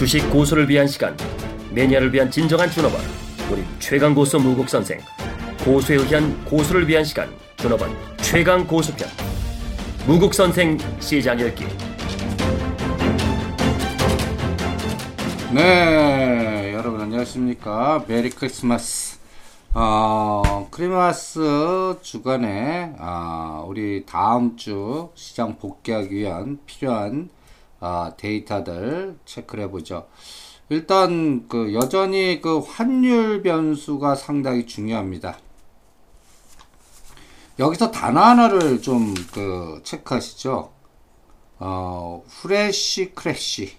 주식 고수를 위한 시간 매니아를 위한 진정한 준업원 우리 최강 고수 무국 선생 고수에 의한 고수를 위한 시간 준업원 최강 고수편 무국 선생 시장 열기 네, 여러분 안녕하십니까? 메리 크리스마스. 어, 크리스마스 주간에 어, 우리 다음 주 시장 복귀하기 위한 필요한 어, 데이터들 체크를 해보죠. 일단 그 여전히 그 환율 변수가 상당히 중요합니다. 여기서 단어 하나를 좀 그 체크하시죠. 어, flash crash.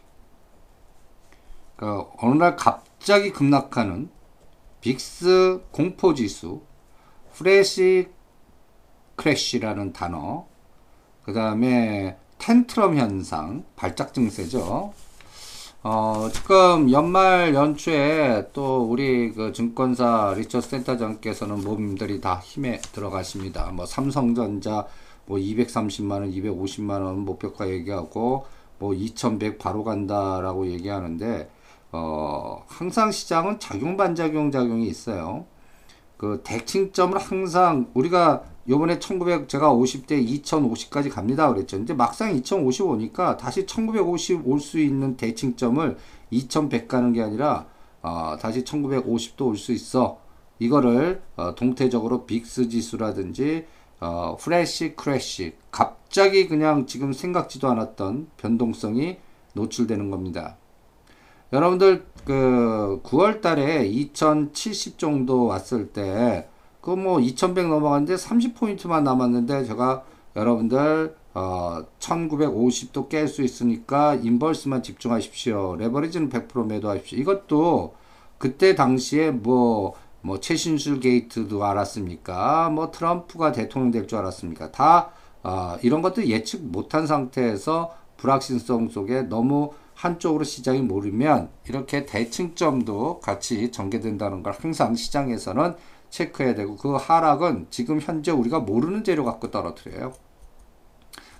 그 어느 날 갑자기 급락하는 VIX 공포 지수, 프레시 크래쉬라는 단어, 그 다음에 텐트럼 현상, 발작 증세죠. 어, 지금 연말 연초에 또 우리 그 증권사 리처 센터장께서는 모임들이 다 힘에 들어가십니다. 뭐 삼성전자 뭐 230만원, 250만원 목표가 얘기하고 뭐 2100 바로 간다라고 얘기하는데 어, 항상 시장은 작용 반작용 작용이 있어요. 그 대칭점을 항상 우리가 요번에 1900 제가 50대 2050까지 갑니다 그랬죠. 근데 막상 2050 오니까 다시 1950 올 수 있는 대칭점을 2100 가는 게 아니라 어, 다시 1950도 올 수 있어. 이거를 어, 동태적으로 VIX 지수라든지 어, flash crash 갑자기 그냥 지금 생각지도 않았던 변동성이 노출되는 겁니다. 여러분들 그 9월 달에 2070 정도 왔을 때 그 뭐 2100 넘어갔는데 30포인트만 남았는데 제가 여러분들 어 1950도 깰 수 있으니까 인버스만 집중하십시오. 레버리지는 100% 매도하십시오. 이것도 그때 당시에 뭐뭐 뭐 최신술 게이트도 알았습니까? 뭐 트럼프가 대통령 될 줄 알았습니까? 다 어, 이런 것들 예측 못한 상태에서 불확실성 속에 너무 한쪽으로 시장이 모르면 이렇게 대칭점도 같이 전개된다는 걸 항상 시장에서는 체크해야 되고 그 하락은 지금 현재 우리가 모르는 재료 갖고 떨어뜨려요.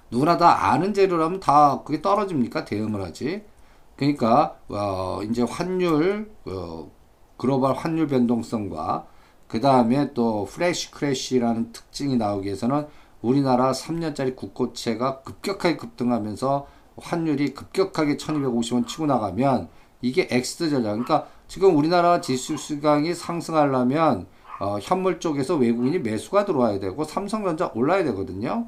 누구나 다 아는 재료라면 다 그게 떨어집니까? 대응을 하지. 그러니까 어 이제 환율 어 글로벌 환율 변동성과 그 다음에 또 flash crash라는 특징이 나오기 위해서는 우리나라 3년짜리 국고채가 급격하게 급등하면서 환율이 급격하게 1250원 치고 나가면 이게 엑스 전략. 그러니까 지금 우리나라 지수 시장이 상승하려면 어, 현물 쪽에서 외국인이 매수가 들어와야 되고 삼성전자 올라야 되거든요.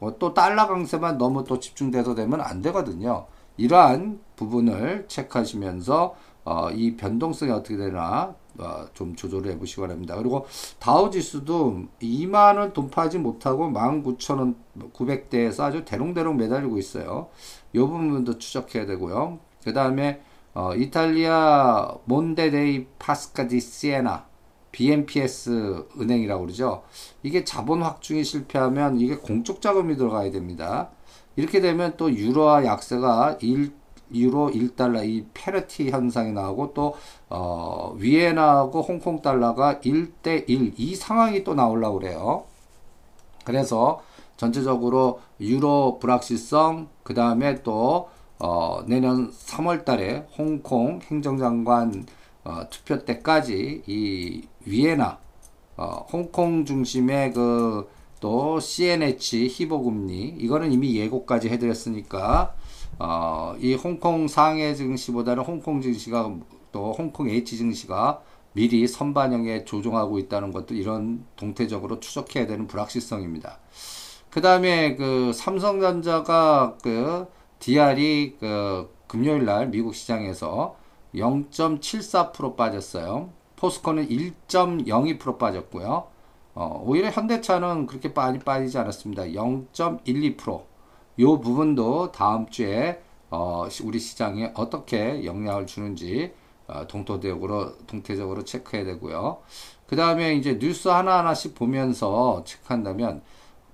어, 또 달러 강세만 너무 또 집중돼서 되면 안 되거든요. 이러한 부분을 체크하시면서 어, 이 변동성이 어떻게 되나 어, 좀 조절을 해보시기 바랍니다. 그리고 다우 지수도 2만원 돌파하지 못하고 19,000원 900대에서 아주 대롱대롱 매달리고 있어요. 이 부분도 추적해야 되고요. 그 다음에 어, 이탈리아 몬테 데이 파스키 디 시에나 BMPS 은행이라고 그러죠. 이게 자본 확충이 실패하면 이게 공적 자금이 들어가야 됩니다. 이렇게 되면 또 유로화 약세가 1 유로 1달러 이 parity 현상이 나오고 또 어, 위엔화하고 홍콩 달러가 1대 1 이 상황이 또 나오려고 그래요. 그래서 전체적으로 유로 불확실성 그 다음에 또 어, 내년 3월 달에 홍콩 행정장관 어, 투표 때까지 이 위에나 어, 홍콩 중심의 그 또 CNH 희보금리 이거는 이미 예고까지 해드렸으니까 어, 이 홍콩 상해 증시보다는 홍콩 증시가 또 홍콩 H 증시가 미리 선반영에 조종하고 있다는 것도 이런 동태적으로 추적해야 되는 불확실성입니다. 그 다음에 그 삼성전자가 그 DR이 그 금요일 날 미국 시장에서 0.74% 빠졌어요. 포스코는 1.02% 빠졌고요. 어, 오히려 현대차는 그렇게 많이 빠지지 않았습니다. 0.12%. 요 부분도 다음 주에 어, 우리 시장에 어떻게 영향을 주는지 어, 동토대적으로 동태적으로 체크해야 되고요. 그 다음에 이제 뉴스 하나하나씩 보면서 체크한다면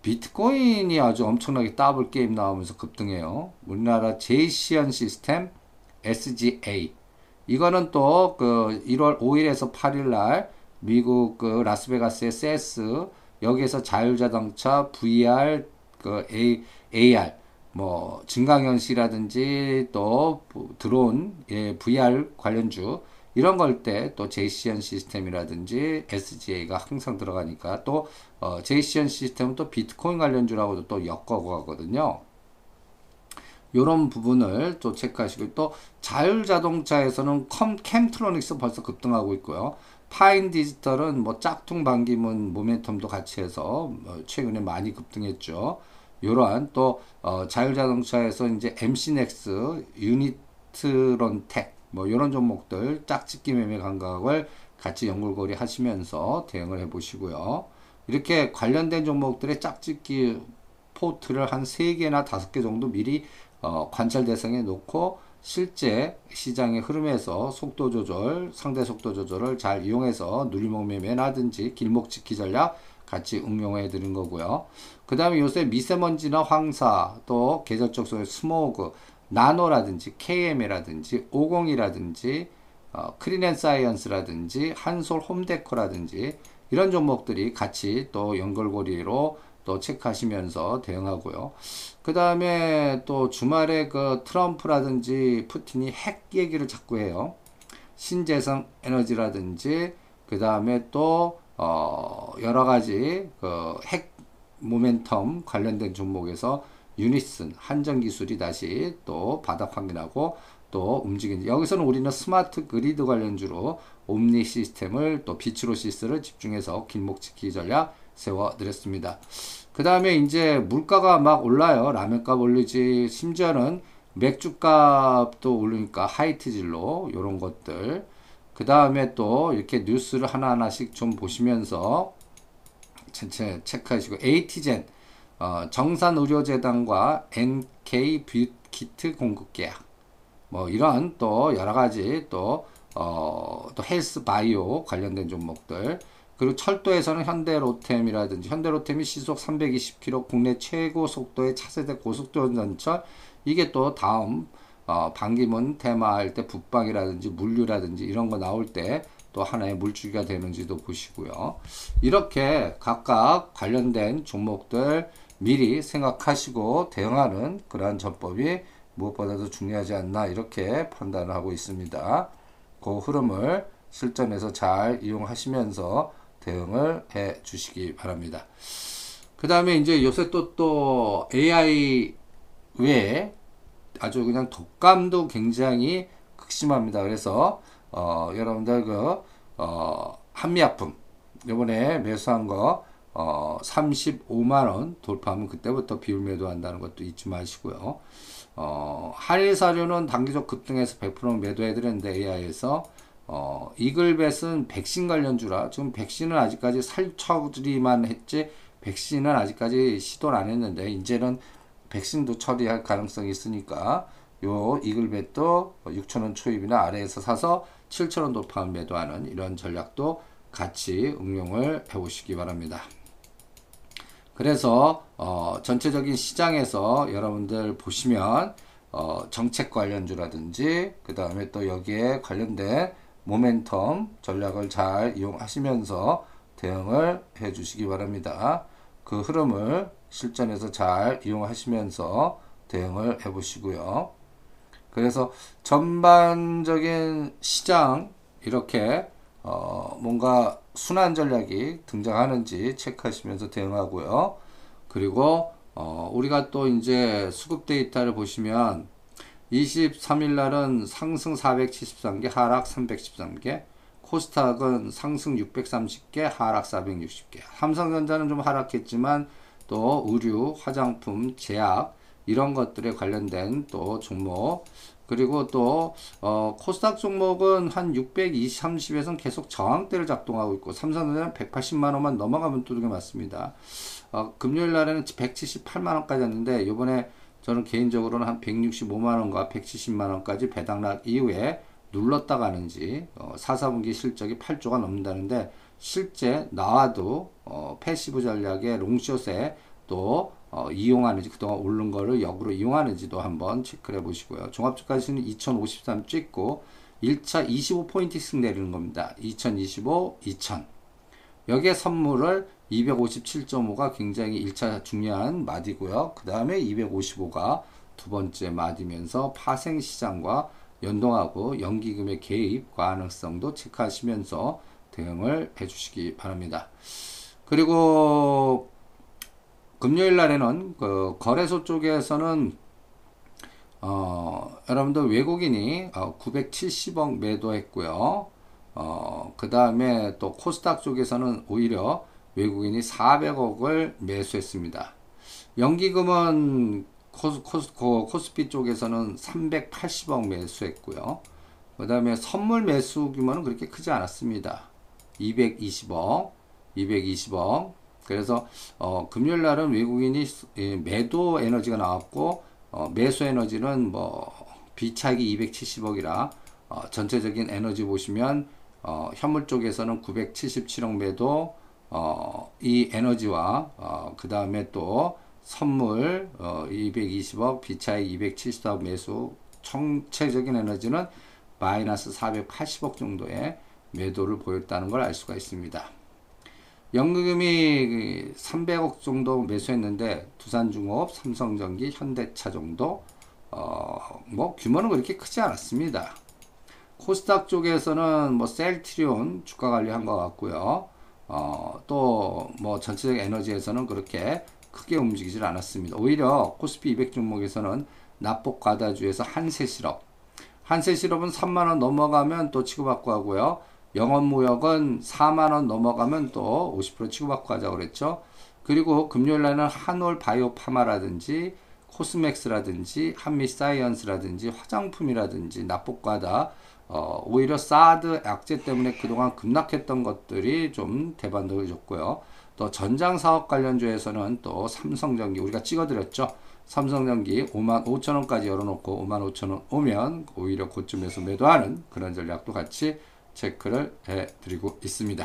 비트코인이 아주 엄청나게 더블 게임 나오면서 급등해요. 우리나라 제이씨현 시스템 SGA 이거는 또 그 1월 5일에서 8일 날 미국 그 라스베가스의 CES 여기에서 자율자동차 VR 그 A, AR 뭐 증강현실이라든지 또 드론, 예, VR 관련주 이런 걸 때 또 제이씨현 시스템이라든지 SGA가 항상 들어가니까 또 어, 제이씨현 시스템은 또 비트코인 관련주라고도 또 엮어 가거든요. 요런 부분을 또 체크하시고 또 자율 자동차에서는 컴 켐트로닉스 벌써 급등하고 있고요. 파인 디지털은 뭐 짝퉁 반기문 모멘텀도 같이 해서 뭐 최근에 많이 급등했죠. 요러한 또 어, 자율 자동차에서 이제 MC넥스, 유니트론텍 뭐 이런 종목들 짝짓기 매매 감각을 같이 연결고리 하시면서 대응을 해 보시고요. 이렇게 관련된 종목들의 짝짓기 포트를 한 3개나 5개 정도 미리 어, 관찰 대상에 놓고 실제 시장의 흐름에서 속도 조절, 상대 속도 조절을 잘 이용해서 누리목 매매라든지 길목 지키 전략 같이 응용해 드린 거고요. 그 다음에 요새 미세먼지나 황사, 또 계절적 소의 스모그, 나노라든지 KM이라든지 오공이라든지 어, 크린앤사이언스라든지 한솔 홈데코라든지 이런 종목들이 같이 또 연결고리로 또 체크하시면서 대응하고요. 그 다음에 또 주말에 그 트럼프라든지 푸틴이 핵 얘기를 자꾸 해요. 신재생 에너지라든지 그 다음에 또 어, 여러 가지 그 핵 모멘텀 관련된 종목에서 유니슨 한전 기술이 다시 또 바닥 확인하고 또 움직인 여기서는 우리는 스마트 그리드 관련주로 옴니 시스템을 또 비츠로시스를 집중해서 길목 지키 전략 세워 드렸습니다. 그 다음에 이제 물가가 막 올라요. 라면값 올리지 심지어는 맥주값도 오르니까 하이트진로 이런 것들 그 다음에 또 이렇게 뉴스를 하나하나씩 좀 보시면서 전체 체크하시고 에이티젠 어, 정산의료재단과 NK 뷰키트 공급 계약 뭐 이런 또 여러 가지 또 어, 또 헬스 바이오 관련된 종목들 그리고 철도에서는 현대로템이라든지 현대로템이 시속 320km 국내 최고 속도의 차세대 고속도로 전철 이게 또 다음 어, 반기문 테마할 때 북방이라든지 물류라든지 이런 거 나올 때 또 하나의 물줄기가 되는지도 보시고요. 이렇게 각각 관련된 종목들 미리 생각하시고 대응하는 그러한 전법이 무엇보다도 중요하지 않나 이렇게 판단을 하고 있습니다. 그 흐름을 실전에서 잘 이용하시면서 대응을 해 주시기 바랍니다. 그 다음에 이제 요새 또, 또 AI 외에 아주 그냥 독감도 굉장히 극심합니다. 그래서, 어, 여러분들 그, 어, 한미약품, 요번에 매수한 거, 어, 35만원 돌파하면 그때부터 비율 매도한다는 것도 잊지 마시고요. 어, 한일 사료는 단기적 급등해서 100% 매도해드렸는데 AI에서 어, 이글벳은 백신 관련주라 지금 백신은 아직까지 살처리만 했지 백신은 아직까지 시도를 안 했는데 이제는 백신도 처리할 가능성이 있으니까 요 이글벳도 6천원 초입이나 아래에서 사서 7천원 돌파한 매도하는 이런 전략도 같이 응용을 해 보시기 바랍니다. 그래서 어, 전체적인 시장에서 여러분들 보시면 어, 정책 관련주라든지 그 다음에 또 여기에 관련된 모멘텀 전략을 잘 이용하시면서 대응을 해 주시기 바랍니다. 그 흐름을 실전에서 잘 이용하시면서 대응을 해 보시고요. 그래서 전반적인 시장 이렇게 어 뭔가 순환 전략이 등장하는지 체크하시면서 대응하고요. 그리고 어 우리가 또 이제 수급 데이터를 보시면 23일 날은 상승 473개, 하락 313개, 코스닥은 상승 630개, 하락 460개. 삼성전자는 좀 하락했지만 또 의류, 화장품, 제약 이런 것들에 관련된 또 종목 그리고 또 어, 코스닥 종목은 한 620, 30에선 계속 저항대를 작동하고 있고 삼성전자는 180만 원만 넘어가면 뚜르게 맞습니다. 어, 금요일 날에는 178만 원까지 왔는데 이번에 저는 개인적으로는 한 165만원과 170만원까지 배당락 이후에 눌렀다 가는지 어, 4, 4분기 실적이 8조가 넘는다는데 실제 나와도 어, passive 전략의 long short에 또 어, 이용하는지 그동안 오른 거를 역으로 이용하는지도 한번 체크를 해 보시고요. 종합주가지수는 2053 찍고 1차 25포인트씩 내리는 겁니다. 2025, 2000 여기에 선물을 257.5가 굉장히 1차 중요한 마디고요. 그 다음에 255가 두 번째 마디면서 파생 시장과 연동하고 연기금의 개입 가능성도 체크하시면서 대응을 해주시기 바랍니다. 그리고 금요일 날에는 그 거래소 쪽에서는 어, 여러분들 외국인이 어, 970억 매도했고요. 어, 그 다음에 또 코스닥 쪽에서는 오히려 외국인이 400억을 매수했습니다. 연기금은 코스, 코스, 코스피 쪽에서는 380억 매수했고요. 그 다음에 선물 매수 규모는 그렇게 크지 않았습니다. 220억, 220억. 그래서 어, 금요일 날은 외국인이 예, 매도 에너지가 나왔고 어, 매수 에너지는 뭐 비차익이 270억이라 어, 전체적인 에너지 보시면 어, 현물 쪽에서는 977억 매도 어, 이 에너지와 어, 그 다음에 또 선물 어, 220억 비차익 270억 매수 총체적인 에너지는 마이너스 480억 정도의 매도를 보였다는 걸 알 수가 있습니다. 연금이 300억 정도 매수했는데 두산중업, 삼성전기, 현대차 정도 어, 뭐 규모는 그렇게 크지 않았습니다. 코스닥 쪽에서는 뭐 셀트리온 주가 관리한 것 같고요. 어, 또 뭐 전체적 에너지에서는 그렇게 크게 움직이질 않았습니다. 오히려 코스피 200 종목에서는 납복 과다주에서 한세 실업 한세 실업은 3만원 넘어가면 또 치고받고 하고요. 영업무역은 4만원 넘어가면 또 50% 치고받고 하자고 그랬죠. 그리고 금요일 날은 한올 바이오 파마라든지 코스맥스라든지 한미 사이언스라든지 화장품이라든지 납복과다 어, 오히려 사드 약재 때문에 그동안 급락했던 것들이 좀 대반등을 줬고요. 또 전장 사업 관련주에서는 또 삼성전기 우리가 찍어드렸죠. 삼성전기 5만 5천 원까지 열어놓고 5만 5천 원 오면 오히려 고점에서 매도하는 그런 전략도 같이 체크를 해드리고 있습니다.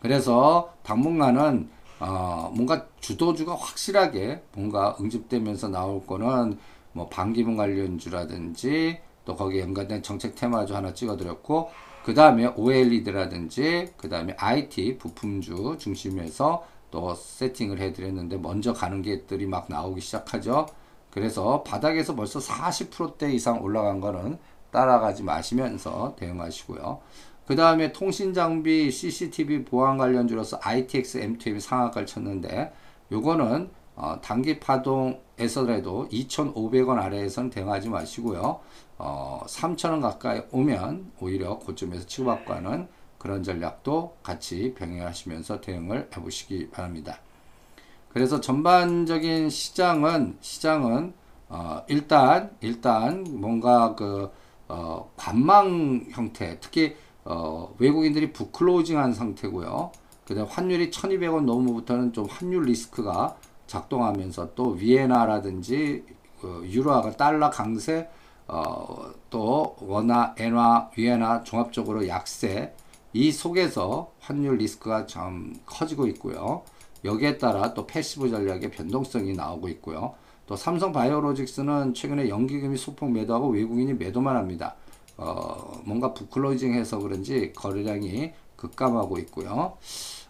그래서 당분간은 어, 뭔가 주도주가 확실하게 뭔가 응집되면서 나올 거는 뭐 반기문 관련주라든지 또 거기에 연관된 정책 테마주 하나 찍어드렸고 그 다음에 OLED라든지 그 다음에 IT 부품주 중심에서 또 세팅을 해드렸는데 먼저 가는 게들이 막 나오기 시작하죠. 그래서 바닥에서 벌써 40%대 이상 올라간 거는 따라가지 마시면서 대응하시고요. 그 다음에 통신장비 CCTV 보안 관련주로서 ITX M2이 상한가를 쳤는데 요거는 어, 단기 파동에서라도 2,500원 아래에선 대응하지 마시고요. 어, 3,000원 가까이 오면 오히려 고점에서 치고받고 하는 그런 전략도 같이 병행하시면서 대응을 해보시기 바랍니다. 그래서 전반적인 시장은 시장은 어, 일단 일단 뭔가 그 어, 관망 형태 특히 어, 외국인들이 부클로징한 상태고요. 그다음 환율이 1,200원 넘으부터는 좀 환율 리스크가 작동하면서 또 위엔화라든지 그 유로화가 달러 강세 어, 또 원화, 엔화, 위엔화 종합적으로 약세 이 속에서 환율 리스크가 참 커지고 있고요. 여기에 따라 또 passive 전략의 변동성이 나오고 있고요. 또 삼성 바이오로직스는 최근에 연기금이 소폭 매도하고 외국인이 매도만 합니다. 어, 뭔가 book closing 해서 그런지 거래량이 급감하고 있고요.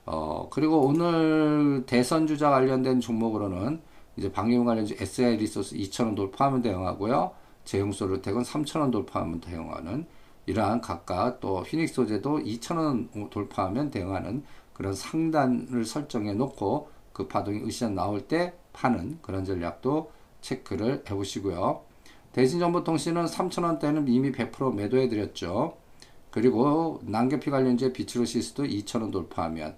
어, 그리고 오늘 대선 주자 관련된 종목으로는 이제 방위문 관련주 SI 리소스 2,000원 돌파하면 대응하고요. 제용소르텍은 3,000원 돌파하면 대응하는 이러한 각각 또 휘닉스 소재도 2,000원 돌파하면 대응하는 그런 상단을 설정해 놓고 그 파동이 으쌰 나올 때 파는 그런 전략도 체크를 해 보시고요. 대신정보통신은 3,000원대는 이미 100% 매도해 드렸죠. 그리고 난개피 관련주의 비트로시스도 2,000원 돌파하면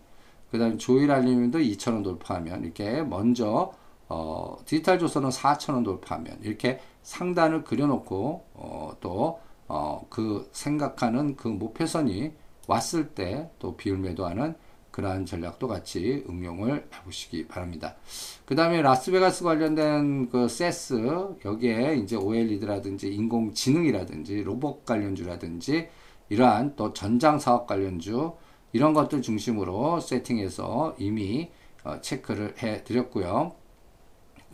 그 다음에 조일 알림도 2,000원 돌파하면 이렇게 먼저 어, 디지털 조선은 4,000원 돌파하면 이렇게 상단을 그려놓고 어, 또 어, 그 생각하는 그 목표선이 왔을 때 또 비율 매도하는 그러한 전략도 같이 응용을 해보시기 바랍니다. 그 다음에 라스베가스 관련된 그 세스 여기에 이제 OLED라든지 인공지능이라든지 로봇 관련주라든지 이러한 또 전장 사업 관련주 이런 것들 중심으로 세팅해서 이미 어, 체크를 해 드렸고요.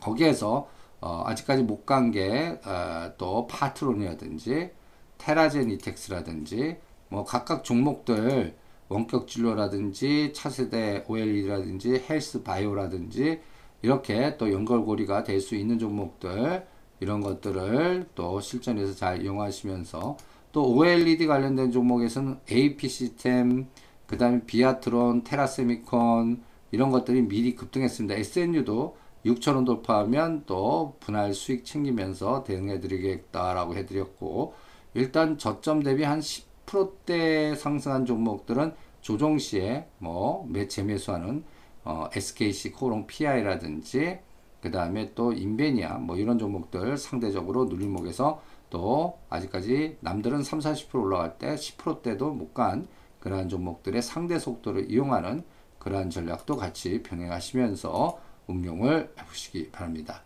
거기에서 어, 아직까지 못 간 게또 어, 파트론이라든지 테라젠 이텍스라든지 뭐 각각 종목들 원격 진료라든지 차세대 OLED라든지 헬스 바이오라든지 이렇게 또 연결고리가 될 수 있는 종목들 이런 것들을 또 실전에서 잘 이용하시면서 또 OLED 관련된 종목에서는 AP 시스템 그 다음에 비아트론, 테라세미콘 이런 것들이 미리 급등했습니다. SNU도 6천원 돌파하면 또 분할 수익 챙기면서 대응해 드리겠다라고 해 드렸고 일단 저점 대비 한 10%대 상승한 종목들은 조정 시에 뭐 재매수하는 어, SKC 코롱 PI라든지 그 다음에 또 인베니아 뭐 이런 종목들 상대적으로 눌림목에서 또 아직까지 남들은 3, 40% 올라갈 때 10%대도 못 간 그러한 종목들의 상대 속도를 이용하는 그러한 전략도 같이 병행하시면서 응용을 해보시기 바랍니다.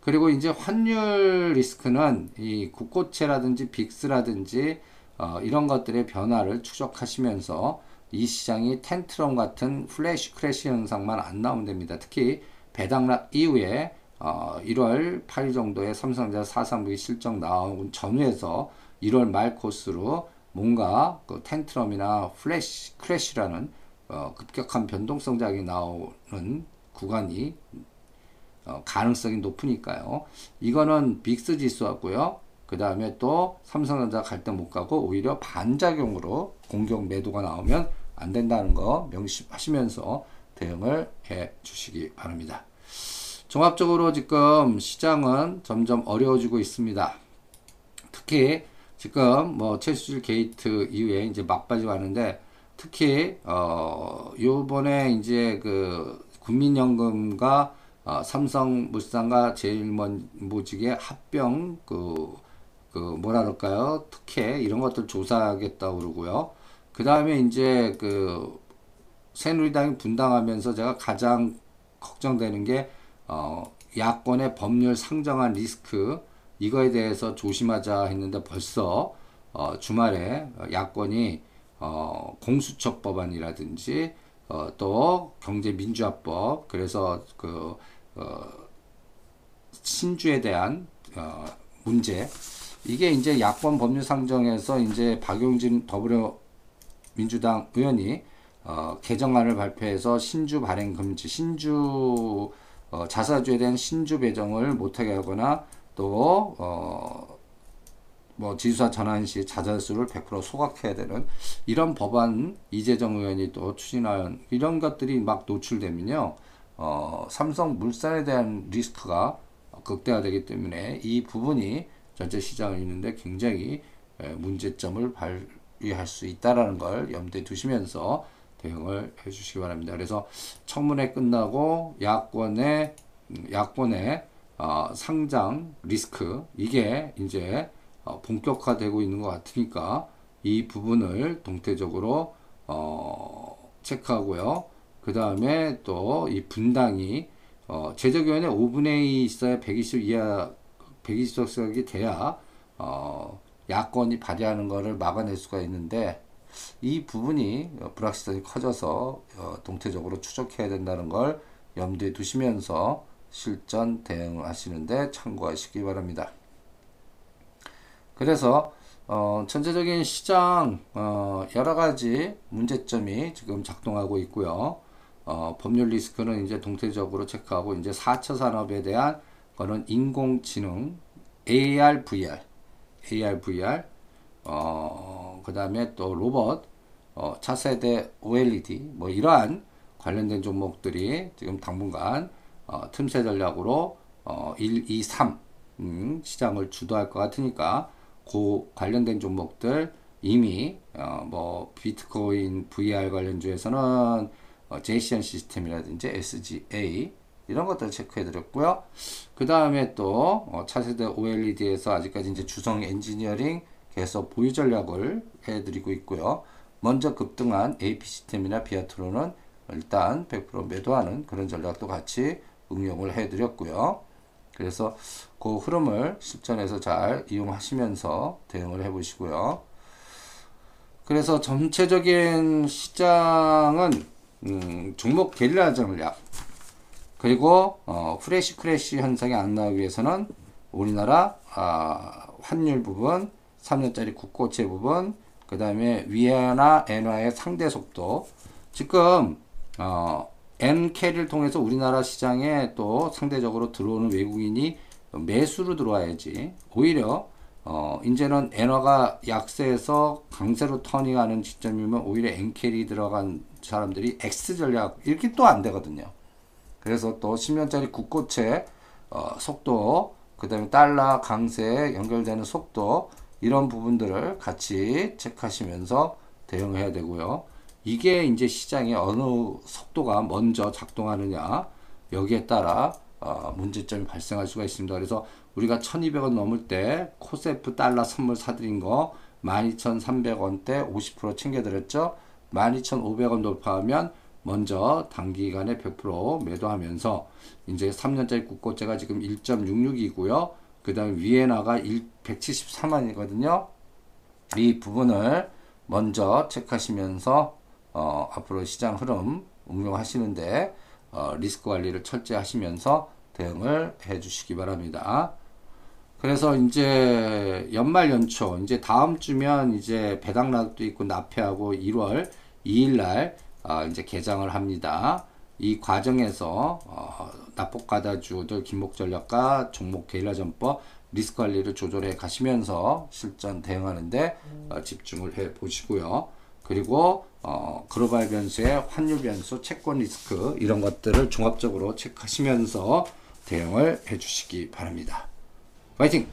그리고 이제 환율 리스크는 이 국고채라든지 VIX라든지 어, 이런 것들의 변화를 추적하시면서 이 시장이 tantrum 같은 flash crash 현상만 안 나오면 됩니다. 특히 배당락 이후에 어, 1월 8일 정도에 삼성전자 사상부의 실적 나온 전후에서 1월 말 코스로 뭔가 그 tantrum이나 flash crash라는 어, 급격한 변동성 장이 나오는 구간이 어, 가능성이 높으니까요. 이거는 VIX 지수하고요. 그 다음에 또 삼성전자 갈 때 못 가고 오히려 반작용으로 공격 매도가 나오면 안 된다는 거 명심하시면서 대응을 해 주시기 바랍니다. 종합적으로 지금 시장은 점점 어려워지고 있습니다. 특히 지금 뭐 최수질 게이트 이후에 이제 막바지 가는데 특히 어 요번에 이제 그 국민연금과 어, 삼성물산과 제일모직의 합병 그, 그 뭐라 그럴까요? 특혜 이런 것들 조사하겠다고 그러고요. 그 다음에 이제 그 새누리당이 분당하면서 제가 가장 걱정되는 게 어, 야권의 법률 상정한 리스크 이거에 대해서 조심하자 했는데 벌써 어, 주말에 야권이 어, 공수처 법안이라든지 어, 또 경제민주화법 그래서 그 어, 신주에 대한 어, 문제. 이게 이제 야권 법률 상정에서 이제 박용진 더불어민주당 의원이 어, 개정안을 발표해서 신주 발행 금지, 신주 어, 자사주에 대한 신주 배정을 못하게 하거나 또 어, 뭐 지수사 전환 시 자잘수를 100% 소각해야 되는 이런 법안 이재정 의원이 또 추진한 이런 것들이 막 노출되면요. 어, 삼성 물산에 대한 리스크가 극대화되기 때문에 이 부분이 전체 시장을 있는데 굉장히 문제점을 발휘할 수 있다라는 걸 염두에 두시면서 대응을 해 주시기 바랍니다. 그래서 청문회 끝나고 야권의 야권의 어, 상장 리스크 이게 이제 어, 본격화되고 있는 것 같으니까 이 부분을 동태적으로 어, 체크하고요. 그 다음에 또 이 분당이 어, 제적위원회 5분의 2 있어야 120 이하 120석이 돼야 어, 야권이 발의하는 것을 막아낼 수가 있는데 이 부분이 불확실성이 커져서 어, 동태적으로 추적해야 된다는 걸 염두에 두시면서 실전 대응하시는데 참고하시기 바랍니다. 그래서 어, 전체적인 시장 어, 여러 가지 문제점이 지금 작동하고 있고요. 어, 법률 리스크는 이제 동태적으로 체크하고 이제 4차 산업에 대한 거는 인공지능 AR, VR, AR, VR, 어, 그 다음에 또 로봇, 어, 차세대 OLED, 뭐 이러한 관련된 종목들이 지금 당분간 어, 틈새 전략으로 어, 1, 2, 3 음, 시장을 주도할 것 같으니까 그 관련된 종목들 이미 어, 뭐 비트코인 VR 관련주에서는 어, 제이씨현 시스템이라든지 SGA 이런 것들 체크해 드렸고요. 그 다음에 또 어, 차세대 OLED에서 아직까지 이제 주성 엔지니어링 계속 보유 전략을 해 드리고 있고요. 먼저 급등한 AP 시스템이나 비아트론은 일단 100% 매도하는 그런 전략도 같이 응용을 해 드렸고요. 그래서 그 흐름을 실전에서 잘 이용하시면서 대응을 해 보시고요. 그래서 전체적인 시장은 음, 종목 게릴라 전략 그리고 어, flash crash 현상이 안 나오기 위해서는 우리나라 아, 환율 부분 3년짜리 국고채 부분 그 다음에 위안화나 엔화의 상대 속도. 지금 어, N 캐리를 통해서 우리나라 시장에 또 상대적으로 들어오는 외국인이 매수로 들어와야지. 오히려 어, 이제는 엔화가 약세에서 강세로 turning하는 시점이면 오히려 carry 들어간 사람들이 exit 전략 이렇게 또 안 되거든요. 그래서 또 10년짜리 국고채 어, 속도, 그 다음에 달러 강세 연결되는 속도 이런 부분들을 같이 체크하시면서 대응해야 되고요. 이게 이제 시장에 어느 속도가 먼저 작동하느냐 여기에 따라 어, 문제점이 발생할 수가 있습니다. 그래서 우리가 1200원 넘을 때 코세프 달러 선물 사드린 거 12,300원대 50% 챙겨드렸죠. 12,500원 돌파하면 먼저 단기간에 100% 매도하면서 이제 3년짜리 국고채가 지금 1.66이고요. 그 다음에 위에나가 173원이거든요. 이 부분을 먼저 체크하시면서 어, 앞으로 시장 흐름 응용하시는데 어, 리스크 관리를 철저히 하시면서 대응을 해 주시기 바랍니다. 그래서 이제 연말 연초 이제 다음 주면 이제 배당락도 있고 납회하고 1월 2일 날 어, 이제 개장을 합니다. 이 과정에서 어, 납폭가다주들 김목전략과 종목 게일라전법 리스크 관리를 조절해 가시면서 실전 대응하는데 어, 집중을 해 보시고요. 그리고 어, 글로벌 변수의 환율 변수, 채권 리스크 이런 것들을 종합적으로 체크하시면서 대응을 해 주시기 바랍니다. 파이팅!